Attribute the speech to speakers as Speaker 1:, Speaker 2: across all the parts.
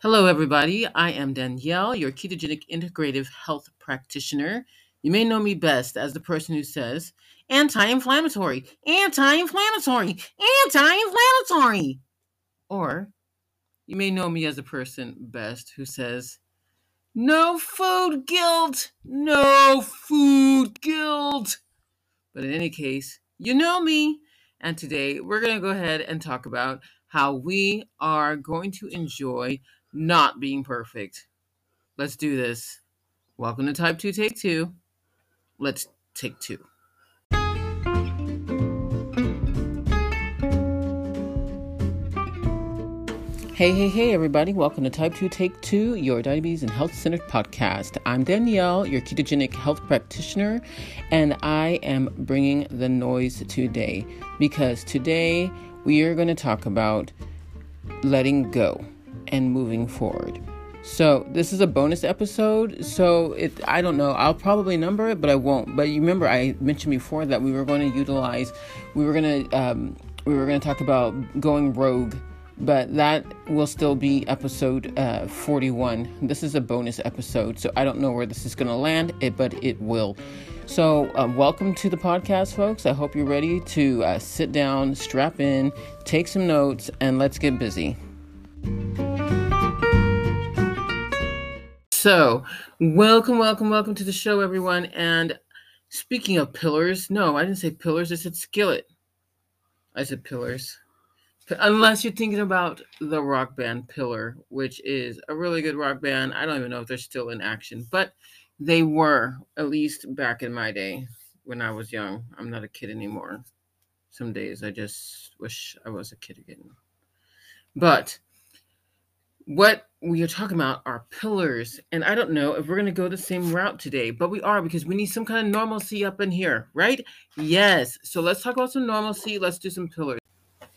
Speaker 1: Hello, everybody. I am Danielle, your ketogenic integrative health practitioner. You may know me best as the person who says anti inflammatory, anti inflammatory, anti inflammatory. Or you may know me as the person best who says no food guilt, no food guilt. But in any case, you know me. And today we're going to go ahead and talk about how we are going to enjoy not being perfect. Let's do this. Welcome to Type 2 Take 2. Let's take two. Hey, hey, hey, everybody. Welcome to Type 2 Take 2, your diabetes and health centered podcast. I'm Danielle, your ketogenic health practitioner, and I am bringing the noise today because today we are going to talk about letting go and moving forward. So this is a bonus episode. So it I don't know. I'll probably number it, but I won't. But you remember I mentioned before that we were going to utilize, we were going to um, we were going to talk about going rogue, but that will still be episode uh, 41. This is a bonus episode, so I don't know where this is going to land, it but it will. So, um, welcome to the podcast, folks. I hope you're ready to uh, sit down, strap in, take some notes, and let's get busy. So, welcome, welcome, welcome to the show, everyone. And speaking of pillars, no, I didn't say pillars, I said skillet. I said pillars. Unless you're thinking about the rock band Pillar, which is a really good rock band. I don't even know if they're still in action, but they were, at least back in my day when I was young. I'm not a kid anymore. Some days I just wish I was a kid again. But what we are talking about are pillars. And I don't know if we're going to go the same route today, but we are because we need some kind of normalcy up in here, right? Yes. So let's talk about some normalcy. Let's do some pillars.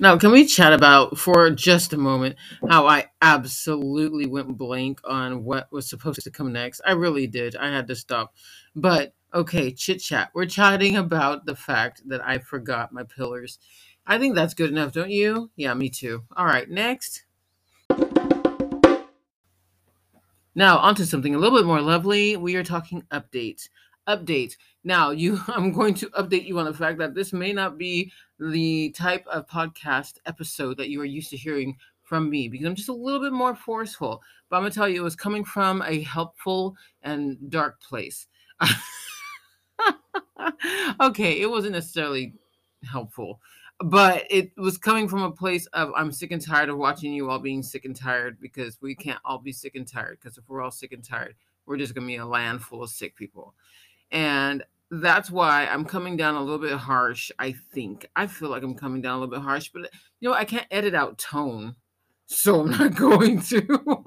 Speaker 1: Now, can we chat about for just a moment how I absolutely went blank on what was supposed to come next? I really did. I had to stop. But okay, chit chat. We're chatting about the fact that I forgot my pillars. I think that's good enough, don't you? Yeah, me too. All right, next. Now, onto something a little bit more lovely. We are talking updates. Updates. Now, you I'm going to update you on the fact that this may not be the type of podcast episode that you are used to hearing from me because I'm just a little bit more forceful. But I'm to tell you, it was coming from a helpful and dark place. okay, it wasn't necessarily helpful, but it was coming from a place of I'm sick and tired of watching you all being sick and tired because we can't all be sick and tired because if we're all sick and tired, we're just to be a land full of sick people. And that's why I'm coming down a little bit harsh. I think I feel like I'm coming down a little bit harsh, but you know, I can't edit out tone, so I'm not going to.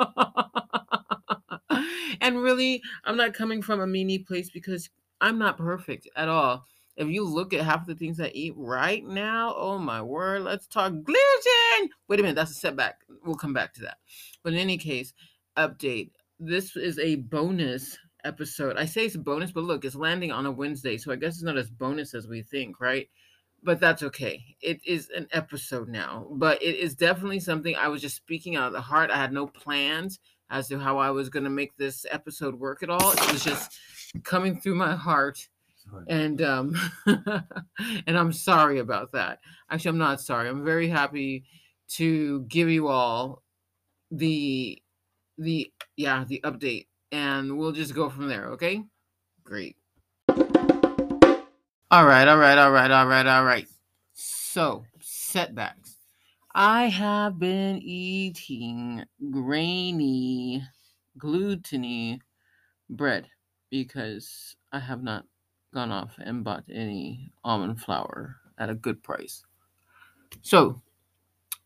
Speaker 1: and really, I'm not coming from a meanie place because I'm not perfect at all. If you look at half the things I eat right now, oh my word, let's talk gluten. Wait a minute, that's a setback. We'll come back to that. But in any case, update. This is a bonus episode. I say it's a bonus, but look, it's landing on a Wednesday, so I guess it's not as bonus as we think, right? But that's okay. It is an episode now, but it is definitely something I was just speaking out of the heart. I had no plans as to how I was going to make this episode work at all. It was just coming through my heart. And um and I'm sorry about that. Actually, I'm not sorry. I'm very happy to give you all the the yeah, the update and we'll just go from there, okay? Great. All right, all right, all right, all right, all right. So, setbacks. I have been eating grainy, gluteny bread because I have not gone off and bought any almond flour at a good price. So,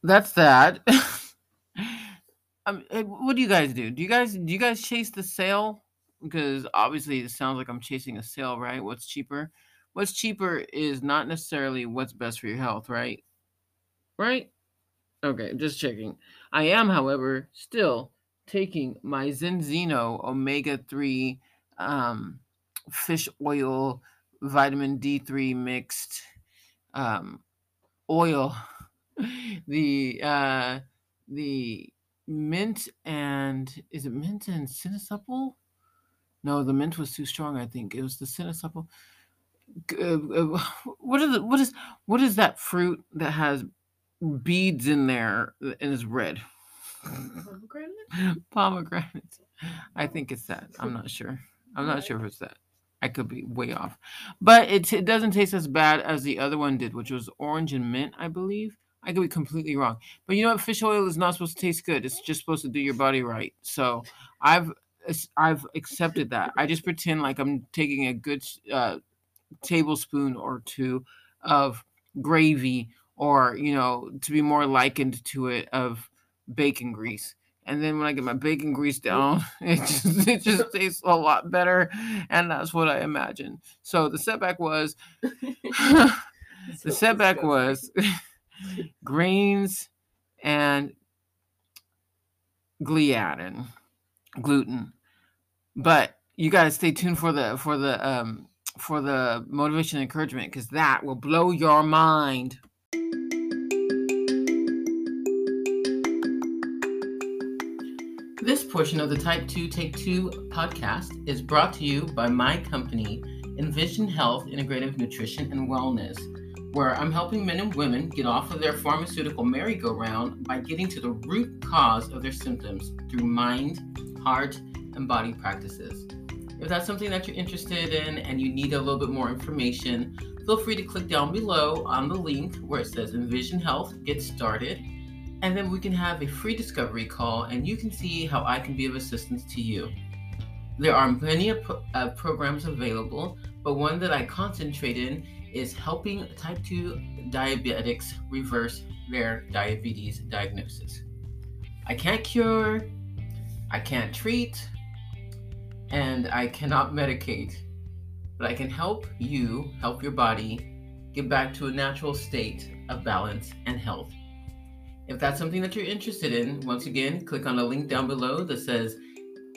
Speaker 1: that's that. um, what do you guys do? Do you guys do you guys chase the sale? Because obviously it sounds like I'm chasing a sale, right? What's cheaper? What's cheaper is not necessarily what's best for your health, right? Right? Okay, just checking. I am, however, still taking my Zinzino omega 3 um, fish oil vitamin D3 mixed um, oil. the uh, the mint and is it mint and cinnamon? No, the mint was too strong. I think it was the cinnamon. Uh, uh, what is what is what is that fruit that has beads in there and is red?
Speaker 2: Pomegranate?
Speaker 1: Pomegranate. I think it's that. I'm not sure. I'm not sure if it's that. I could be way off, but it it doesn't taste as bad as the other one did, which was orange and mint, I believe. I could be completely wrong, but you know what? Fish oil is not supposed to taste good. It's just supposed to do your body right. So I've I've accepted that. I just pretend like I'm taking a good uh, tablespoon or two of gravy, or you know, to be more likened to it of bacon grease and then when I get my bacon grease down, it just it just tastes a lot better, and that's what I imagine. So the setback was, the setback was grains and gliadin, gluten. But you got to stay tuned for the for the um for the motivation and encouragement because that will blow your mind. Portion of the Type 2 Take 2 podcast is brought to you by my company, Envision Health Integrative Nutrition and Wellness, where I'm helping men and women get off of their pharmaceutical merry-go-round by getting to the root cause of their symptoms through mind, heart, and body practices. If that's something that you're interested in and you need a little bit more information, feel free to click down below on the link where it says Envision Health Get Started and then we can have a free discovery call and you can see how I can be of assistance to you. There are many uh, programs available, but one that I concentrate in is helping type 2 diabetics reverse their diabetes diagnosis. I can't cure, I can't treat, and I cannot medicate, but I can help you help your body get back to a natural state of balance and health. If that's something that you're interested in, once again, click on the link down below that says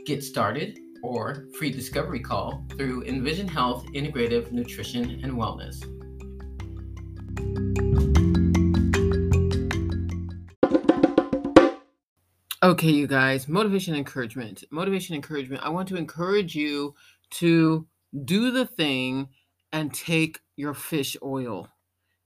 Speaker 1: Get Started or Free Discovery Call through Envision Health Integrative Nutrition and Wellness. Okay, you guys, motivation encouragement. Motivation encouragement. I want to encourage you to do the thing and take your fish oil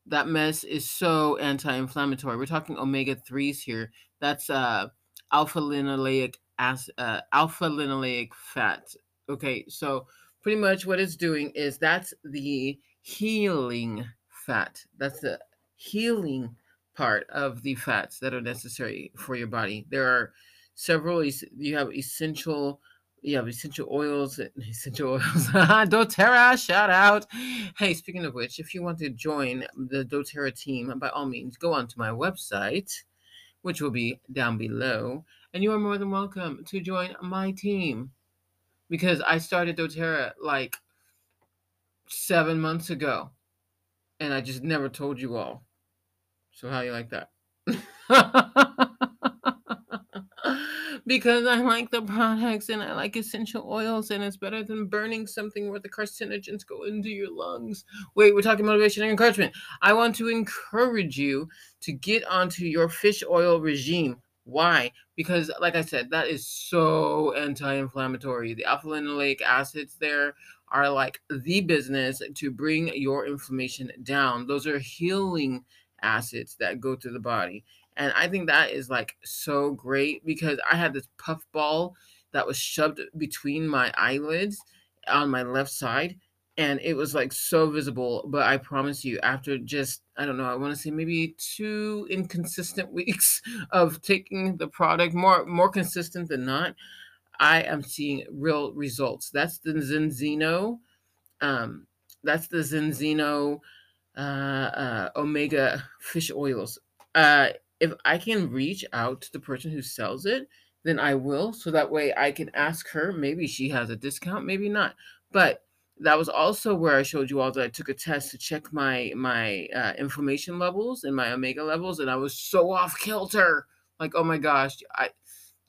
Speaker 1: that mess is so anti-inflammatory. We're talking omega threes here. That's uh, alpha linoleic acid, uh, alpha linoleic fat. Okay, so pretty much what it's doing is that's the healing fat. That's the healing part of the fats that are necessary for your body. There are several. You have essential. You have essential oils. Eh, essential oils. DoTerra, shout out. Hey, speaking of which, if you want to join the doTERRA team, by all means, go onto my website, which will be down below, and you are more than welcome to join my team. Because I started doTERRA like seven months ago, and I just never told you all. So how you like that? because I like the products and I like essential oils, and it's better than burning something where the carcinogens go into your lungs. Wait, we're talking motivation and encouragement. I want to encourage you to get onto your fish oil regime. Why? Because, like I said, that is so anti inflammatory. The alpha linoleic acids there are like the business to bring your inflammation down. Those are healing acids that go through the body. And I think that is like so great because I had this puff ball that was shoved between my eyelids on my left side. And it was like so visible. But I promise you, after just, I don't know, I want to say maybe two inconsistent weeks of taking the product, more more consistent than not, I am seeing real results. That's the Zinzino. Um, that's the Zinzino uh, uh, omega fish oils. Uh, if I can reach out to the person who sells it, then I will. So that way I can ask her. Maybe she has a discount, maybe not. But that was also where I showed you all that I took a test to check my my uh, inflammation levels and my omega levels, and I was so off kilter. Like, oh my gosh, I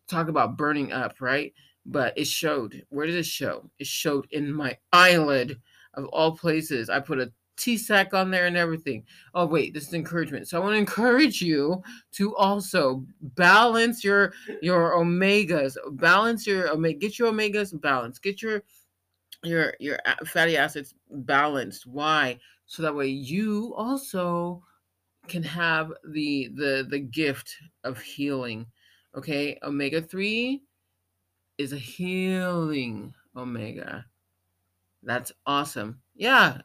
Speaker 1: talk about burning up, right? But it showed. Where did it show? It showed in my eyelid of all places. I put a T-sack on there and everything. Oh wait, this is encouragement. So I want to encourage you to also balance your your omegas, balance your omega, get your omegas balanced, get your your your fatty acids balanced. Why? So that way you also can have the the the gift of healing. Okay, omega 3 is a healing omega. That's awesome. Yeah.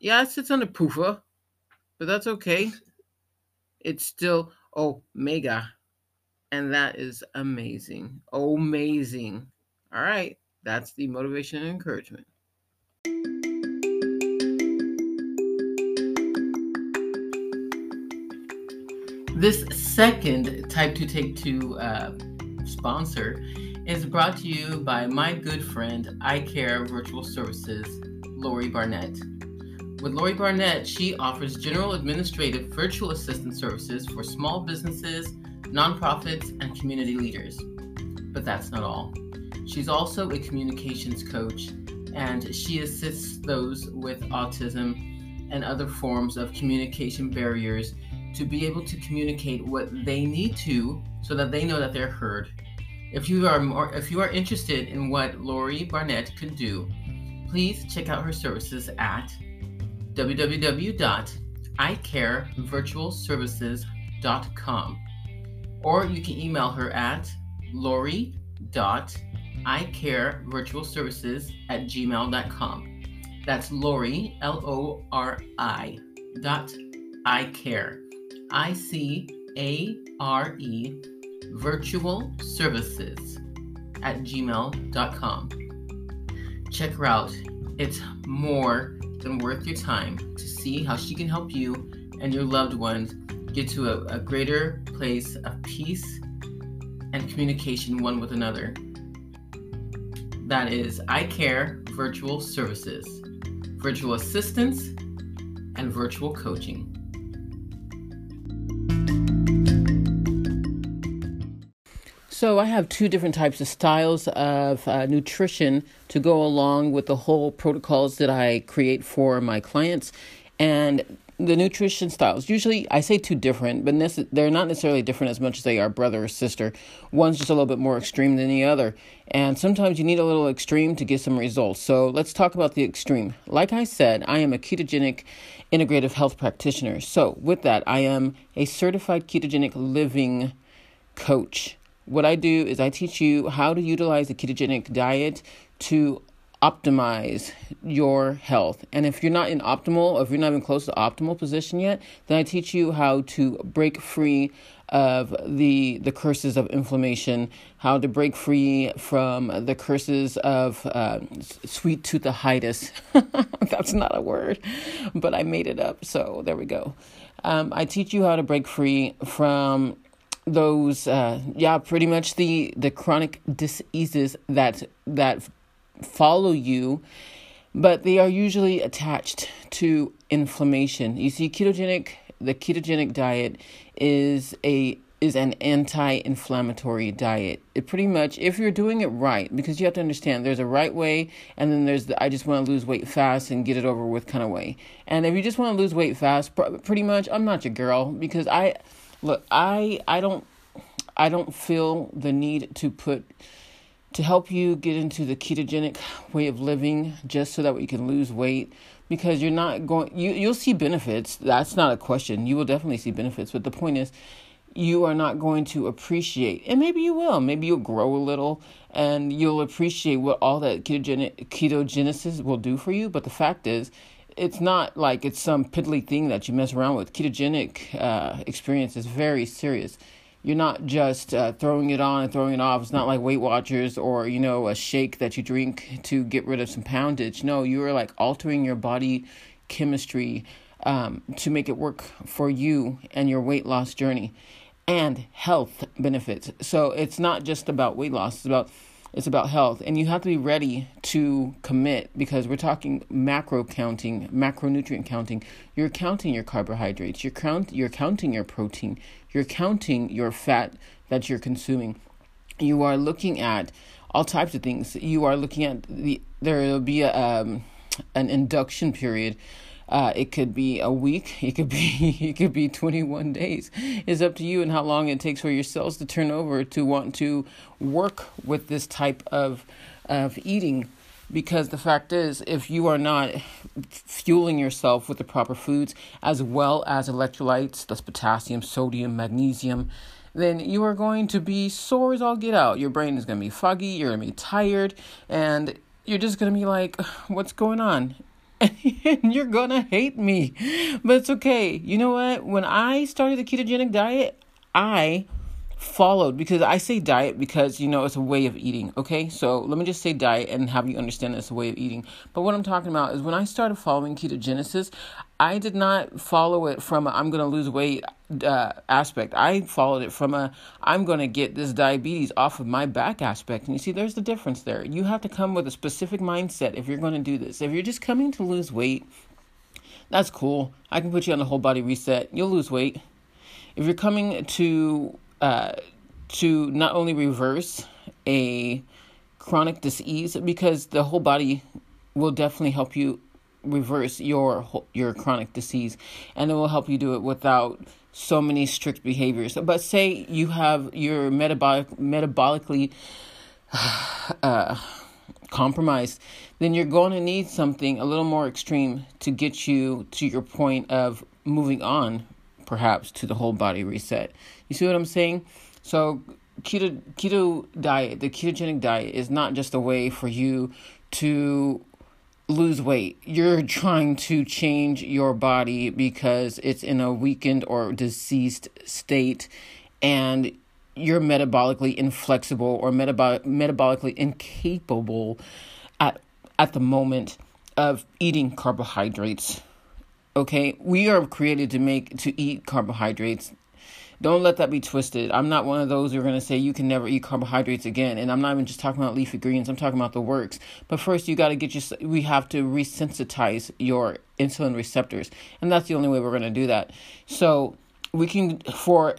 Speaker 1: Yeah, it sits on the PUFA, but that's okay. It's still omega. And that is amazing. Amazing. All right. That's the motivation and encouragement. This second Type 2 Take 2 uh, sponsor is brought to you by my good friend, I Care Virtual Services, Lori Barnett. With Lori Barnett, she offers general administrative virtual assistant services for small businesses, nonprofits, and community leaders. But that's not all. She's also a communications coach, and she assists those with autism and other forms of communication barriers to be able to communicate what they need to so that they know that they're heard. If you are more, if you are interested in what Lori Barnett could do, please check out her services at www.icarevirtualservices.com or you can email her at lori.icarevirtualservices at gmail.com. That's Lori, L O R I, dot I care, I C A R E, virtual services at gmail.com. Check her out. It's more than worth your time to see how she can help you and your loved ones get to a, a greater place of peace and communication one with another. That is I Care Virtual Services, virtual assistance, and virtual coaching. So I have two different types of styles of uh, nutrition to go along with the whole protocols that I create for my clients, and the nutrition styles. Usually, I say two different, but they're not necessarily different as much as they are brother or sister. One's just a little bit more extreme than the other, and sometimes you need a little extreme to get some results. So let's talk about the extreme. Like I said, I am a ketogenic integrative health practitioner. So with that, I am a certified ketogenic living coach what I do is I teach you how to utilize the ketogenic diet to optimize your health. And if you're not in optimal, if you're not even close to optimal position yet, then I teach you how to break free of the the curses of inflammation, how to break free from the curses of uh, sweet toothitis. That's not a word, but I made it up. So there we go. Um, I teach you how to break free from those uh, yeah pretty much the the chronic diseases that that follow you but they are usually attached to inflammation you see ketogenic the ketogenic diet is a is an anti-inflammatory diet. It pretty much if you're doing it right because you have to understand there's a right way and then there's the I just want to lose weight fast and get it over with kind of way. And if you just want to lose weight fast, pretty much I'm not your girl because I look i i don't i don't feel the need to put to help you get into the ketogenic way of living just so that you can lose weight because you're not going you you'll see benefits. That's not a question. You will definitely see benefits but the point is you are not going to appreciate and maybe you will maybe you'll grow a little and you'll appreciate what all that ketogenic ketogenesis will do for you but the fact is it's not like it's some piddly thing that you mess around with. Ketogenic uh, experience is very serious. You're not just uh, throwing it on and throwing it off. It's not like Weight Watchers or you know a shake that you drink to get rid of some poundage. No, you are like altering your body chemistry um, to make it work for you and your weight loss journey and health benefits. So it's not just about weight loss. It's about it's about health, and you have to be ready to commit because we're talking macro counting, macronutrient counting. You're counting your carbohydrates. You're count. You're counting your protein. You're counting your fat that you're consuming. You are looking at all types of things. You are looking at the. There will be a um, an induction period Uh, it could be a week. It could be it could be 21 days. It's up to you and how long it takes for your cells to turn over to want to work with this type of of eating. Because the fact is, if you are not fueling yourself with the proper foods as well as electrolytes, that's potassium, sodium, magnesium, then you are going to be sore as all get out. Your brain is going to be foggy, you're going to be tired, and you're just going to be like, what's going on? and you're to hate me. But it's okay. You know what? When I started the ketogenic diet, I followed because I say diet because you know it's a way of eating, okay? So let me just say diet and have you understand it's a way of eating. But what I'm talking about is when I started following ketogenesis, I did not follow it from i am going to lose weight uh, aspect. I followed it from a I'm going to get this diabetes off of my back aspect. And you see, there's the difference there. You have to come with a specific mindset if you're going to do this. If you're just coming to lose weight, that's cool. I can put you on the whole body reset. You'll lose weight. If you're coming to to not only reverse a chronic disease because the whole body will definitely help you reverse your your chronic disease and it will help you do it without so many strict behaviors. But say you have your metabolic metabolically uh, compromised then you're going to need something a little more extreme to get you to your point of moving on perhaps to the whole body reset you see what i'm saying so keto keto diet the ketogenic diet is not just a way for you to lose weight. You're trying to change your body because it's in a weakened or diseased state and you're metabolically inflexible or metabolic metabolically incapable at at the moment of eating carbohydrates. Okay? We are created to make to eat carbohydrates don't let that be twisted. I'm not one of those who are going to say you can never eat carbohydrates again. And I'm not even just talking about leafy greens, I'm talking about the works. But first, you got to get your, we have to resensitize your insulin receptors. And that's the only way we're going to do that. So, we can for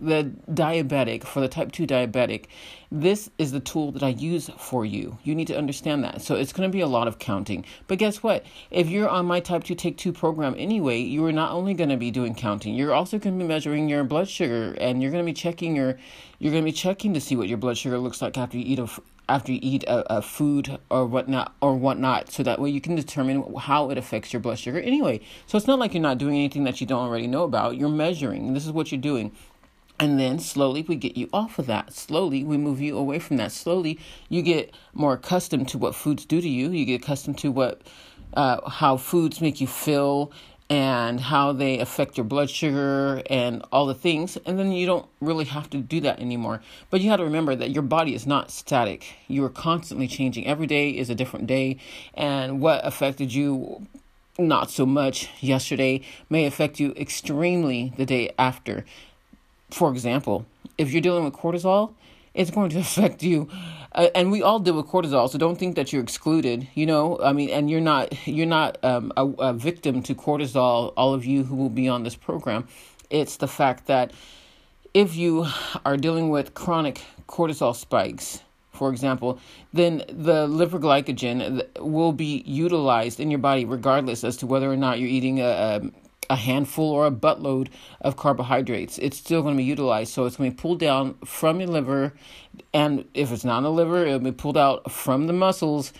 Speaker 1: the diabetic for the type 2 diabetic this is the tool that i use for you. You need to understand that. So it's going to be a lot of counting. But guess what? If you're on my type 2 take 2 program anyway you are not only going to be doing counting you're also going to be measuring your blood sugar and you're going to be checking your you're going to be checking to see what your blood sugar looks like after you eat a after you eat a, a food or whatnot or whatnot so that way you can determine how it affects your blood sugar anyway so it's not like you're not doing anything that you don't already know about you're measuring this is what you're doing and then slowly we get you off of that. Slowly we move you away from that. Slowly you get more accustomed to what foods do to you. You get accustomed to what uh, how foods make you feel and how they affect your blood sugar and all the things. And then you don't really have to do that anymore. But you have to remember that your body is not static. You are constantly changing. Every day is a different day. And what affected you not so much yesterday may affect you extremely the day after. For example, if you're dealing with cortisol, it's going to affect you. Uh, and we all deal with cortisol so don't think that you're excluded you know? I mean and you're not you're not um, a, a victim to cortisol all of you who will be on this program. It's the fact that if you are dealing with chronic cortisol spikes for example, then the liver glycogen will be utilized in your body regardless as to whether or not you're eating a, a handful or a buttload of carbohydrates. It's still going to be utilized. So it's going to be pulled down from your liver. And if it's not in the liver, it'll be pulled out from the muscles.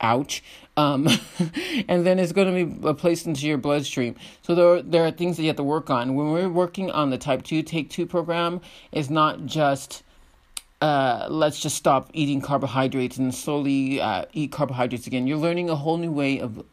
Speaker 1: Ouch. Um, and then it's going to be placed into your bloodstream. So there are, there are things that you have to work on. When we're working on the type 2 take 2 program, it's not just. Uh, let's just stop eating carbohydrates and slowly uh, eat carbohydrates again. You're learning a whole new way of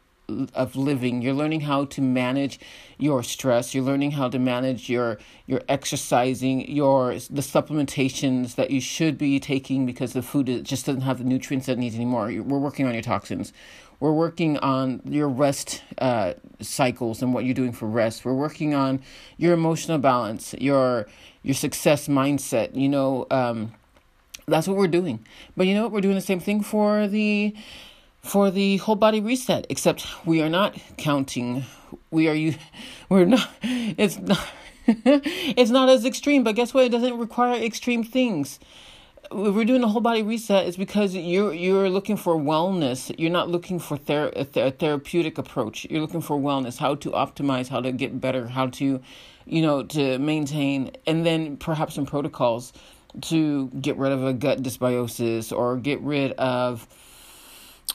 Speaker 1: of living. You're learning how to manage your stress. You're learning how to manage your your exercising, your the supplementations that you should be taking because the food just doesn't have the nutrients that it needs anymore. We're working on your toxins. We're working on your rest uh, cycles and what you're doing for rest. We're working on your emotional balance, your your success mindset. You know, um, that's what we're doing. But you know what? We're doing the same thing for the for the whole body reset except we are not counting we are you we're not it's not it's not as extreme but guess what it doesn't require extreme things if we're doing a whole body reset, it's because you're you're looking for wellness. You're not looking for ther- a, th- a therapeutic approach. You're looking for wellness, how to optimize, how to get better, how to, you know, to maintain, and then perhaps some protocols to get rid of a gut dysbiosis or get rid of,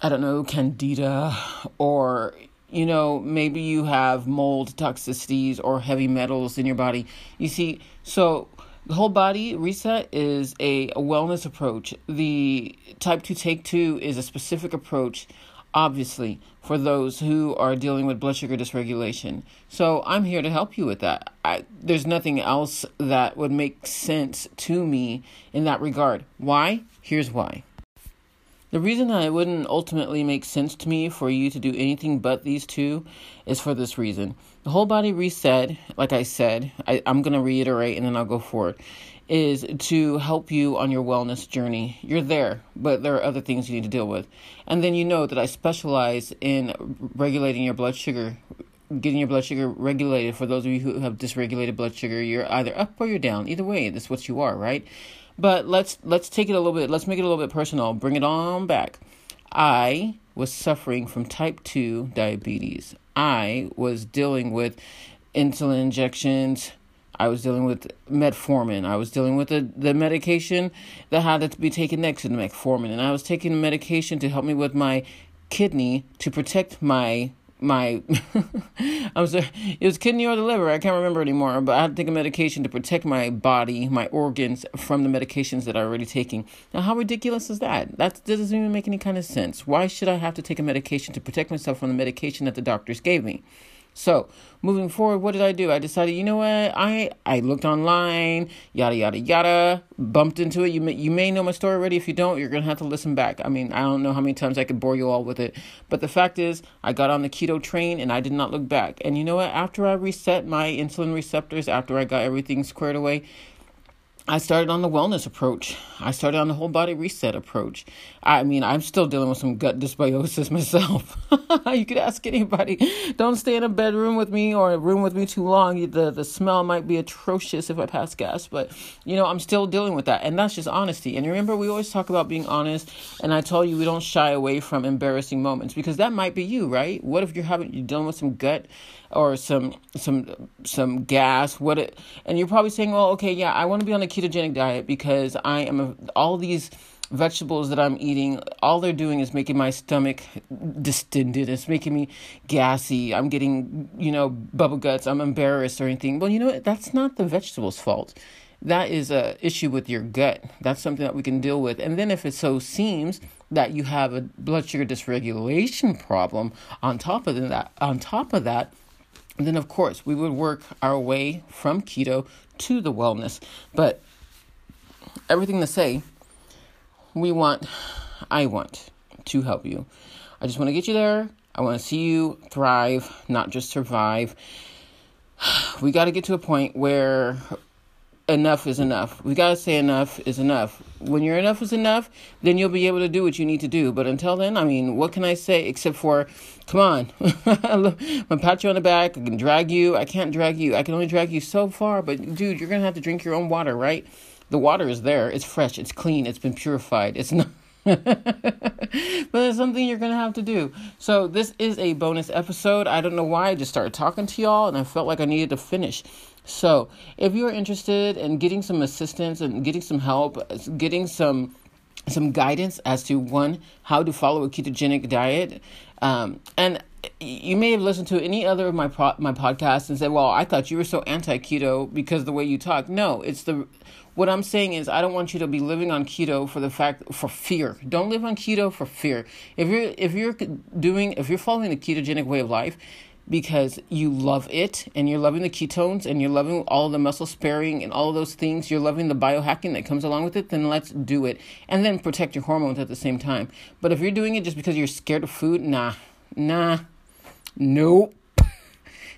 Speaker 1: I don't know, candida or you know, maybe you have mold toxicities or heavy metals in your body. You see, so the whole body reset is a, wellness approach. The type 2 take 2 is a specific approach, obviously, for those who are dealing with blood sugar dysregulation. So I'm here to help you with that. I, there's nothing else that would make sense to me in that regard. Why? Here's why. The reason that it wouldn't ultimately make sense to me for you to do anything but these two is for this reason. The whole body reset, like I said, I, I'm going to reiterate and then I'll go forward, is to help you on your wellness journey. You're there, but there are other things you need to deal with. And then you know that I specialize in regulating your blood sugar getting your blood sugar regulated for those of you who have dysregulated blood sugar you're either up or you're down either way that's what you are right but let's let's take it a little bit. Let's make it a little bit personal. Bring it on back. I was suffering from type 2 diabetes. I was dealing with insulin injections. I was dealing with metformin. I was dealing with the, the medication that had to be taken next to the metformin. And I was taking medication to help me with my kidney to protect my my I'm sorry, it was kidney or the liver. I can't remember anymore. But I had to take a medication to protect my body, my organs from the medications that I'm already taking. Now, how ridiculous is that? That doesn't even make any kind of sense. Why should I have to take a medication to protect myself from the medication that the doctors gave me? So, moving forward, what did I do? I decided, you know what? I I looked online, yada yada yada, bumped into it. You may you may know my story already. If you don't, you're gonna have to listen back. I mean, I don't know how many times I could bore you all with it, but the fact is, I got on the keto train and I did not look back. And you know what? After I reset my insulin receptors, after I got everything squared away, I started on the wellness approach. I started on the whole body reset approach. I mean, I'm still dealing with some gut dysbiosis myself. you could ask anybody. Don't stay in a bedroom with me or a room with me too long. The the smell might be atrocious if I pass gas, but you know, I'm still dealing with that. And that's just honesty. And remember, we always talk about being honest, and I told you we don't shy away from embarrassing moments because that might be you, right? What if you're having you're dealing with some gut or some some some gas what it, and you're probably saying well okay yeah i want to be on a ketogenic diet because i am a, all these vegetables that i'm eating all they're doing is making my stomach distended. It's making me gassy. I'm getting you know bubble guts. I'm embarrassed or anything. Well you know what? That's not the vegetables fault. That is a issue with your gut. That's something that we can deal with. And then if it so seems that you have a blood sugar dysregulation problem on top of that on top of that and then, of course, we would work our way from keto to the wellness. But everything to say, we want, I want to help you. I just want to get you there. I want to see you thrive, not just survive. We got to get to a point where enough is enough. We got to say enough is enough. When you're enough is enough, then you'll be able to do what you need to do. But until then, I mean, what can I say except for, come on, I'm gonna pat you on the back. I can drag you. I can't drag you. I can only drag you so far. But dude, you're gonna have to drink your own water, right? The water is there. It's fresh. It's clean. It's been purified. It's not. but it's something you're gonna have to do. So this is a bonus episode. I don't know why I just started talking to y'all, and I felt like I needed to finish. So, if you're interested in getting some assistance and getting some help, getting some some guidance as to one how to follow a ketogenic diet, um, and you may have listened to any other of my pro- my podcasts and said, "Well, I thought you were so anti keto because the way you talk." No, it's the what I'm saying is I don't want you to be living on keto for the fact for fear. Don't live on keto for fear. If you're if you're doing if you're following the ketogenic way of life, because you love it and you're loving the ketones and you're loving all the muscle sparing and all those things, you're loving the biohacking that comes along with it, then let's do it. And then protect your hormones at the same time. But if you're doing it just because you're scared of food, nah, nah, nope.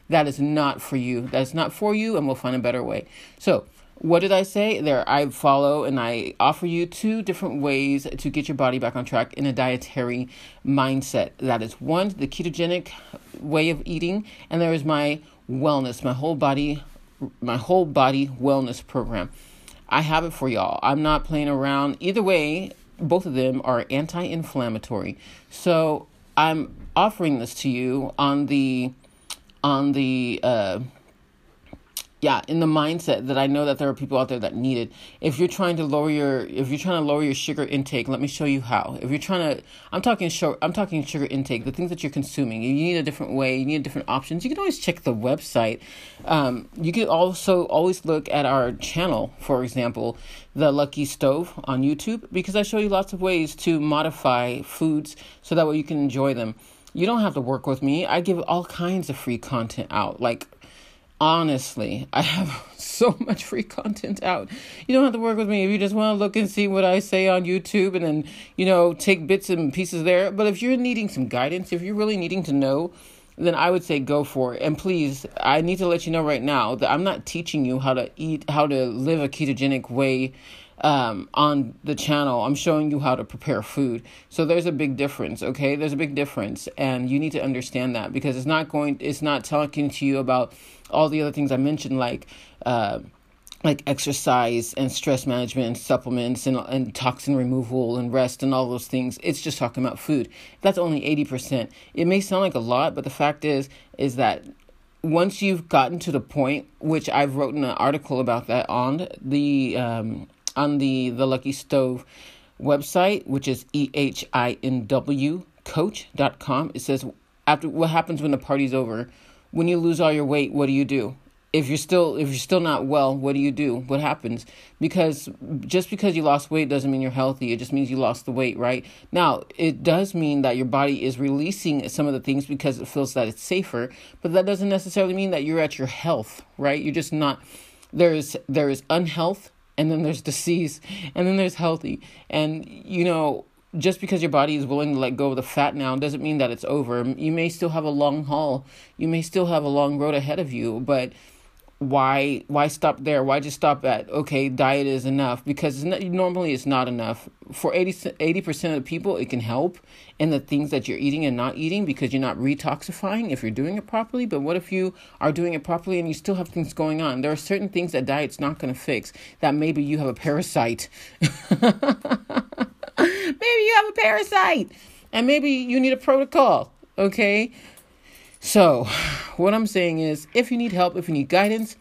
Speaker 1: That is not for you. That is not for you, and we'll find a better way. So, what did I say? There, I follow and I offer you two different ways to get your body back on track in a dietary mindset. That is one, the ketogenic way of eating, and there is my wellness, my whole body, my whole body wellness program. I have it for y'all. I'm not playing around. Either way, both of them are anti inflammatory. So I'm offering this to you on the on the uh, yeah in the mindset that i know that there are people out there that need it. If you're trying to lower your if you're trying to lower your sugar intake let me show you how. If you're trying to i'm talking short i'm talking sugar intake the things that you're consuming. You need a different way you need different options. You can always check the website. Um, you can also always look at our channel for example the lucky stove on youtube because i show you lots of ways to modify foods so that way you can enjoy them. You don't have to work with me. I give all kinds of free content out like honestly, I have so much free content out. You don't have to work with me if you just want to look and see what I say on YouTube and then, you know, take bits and pieces there. But if you're needing some guidance, if you're really needing to know, then I would say go for it. And please, I need to let you know right now that I'm not teaching you how to eat, how to live a ketogenic way um, on the channel. I'm showing you how to prepare food. So there's a big difference, okay? There's a big difference, and you need to understand that because it's not going, it's not talking to you about all the other things I mentioned, like. Uh, like exercise and stress management and supplements and, and toxin removal and rest and all those things it's just talking about food that's only 80% it may sound like a lot but the fact is is that once you've gotten to the point which i've written an article about that on the um, on the the Lucky Stove website, which is e h i n w coach.com. It says after what happens when the party's over, when you lose all your weight, what do you do? If you're still if you're still not well, what do you do? What happens? Because just because you lost weight doesn't mean you're healthy. It just means you lost the weight, right? Now, it does mean that your body is releasing some of the things because it feels that it's safer, but that doesn't necessarily mean that you're at your health, right? You're just not there's there is unhealth and then there's disease, and then there's healthy. And you know, just because your body is willing to let go of the fat now doesn't mean that it's over. You may still have a long haul. You may still have a long road ahead of you, but why why stop there? Why just stop at okay diet is enough? Because it's not, normally it's not enough. For 80 percent of the people it can help in the things that you're eating and not eating because you're not retoxifying if you're doing it properly. But what if you are doing it properly and you still have things going on? There are certain things that diet's not going to fix that maybe you have a parasite maybe you have a parasite and maybe you need a protocol okay so, what I'm saying is if you need help, if you need guidance,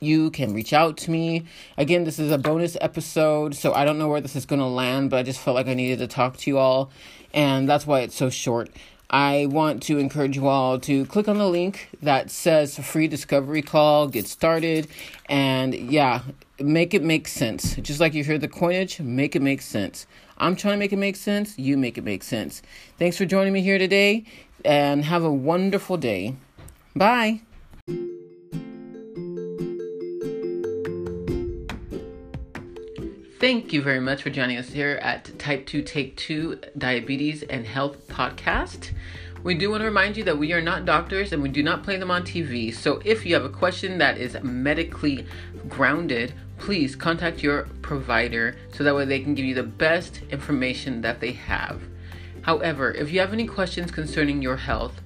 Speaker 1: you can reach out to me. Again, this is a bonus episode, so I don't know where this is going to land, but I just felt like I needed to talk to you all, and that's why it's so short. I want to encourage you all to click on the link that says free discovery call, get started, and yeah, make it make sense. Just like you hear the coinage, make it make sense. I'm trying to make it make sense, you make it make sense. Thanks for joining me here today and have a wonderful day. Bye. Thank you very much for joining us here at Type 2 Take 2 Diabetes and Health Podcast. We do want to remind you that we are not doctors and we do not play them on TV. So if you have a question that is medically grounded, please contact your provider so that way they can give you the best information that they have. However, if you have any questions concerning your health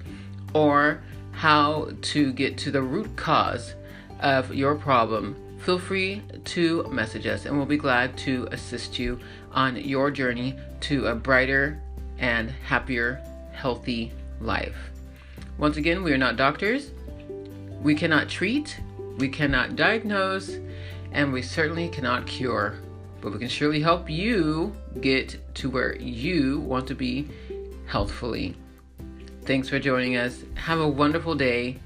Speaker 1: or how to get to the root cause of your problem, feel free to message us and we'll be glad to assist you on your journey to a brighter and happier, healthy life. Once again, we are not doctors. We cannot treat, we cannot diagnose, and we certainly cannot cure but we can surely help you get to where you want to be healthfully. Thanks for joining us. Have a wonderful day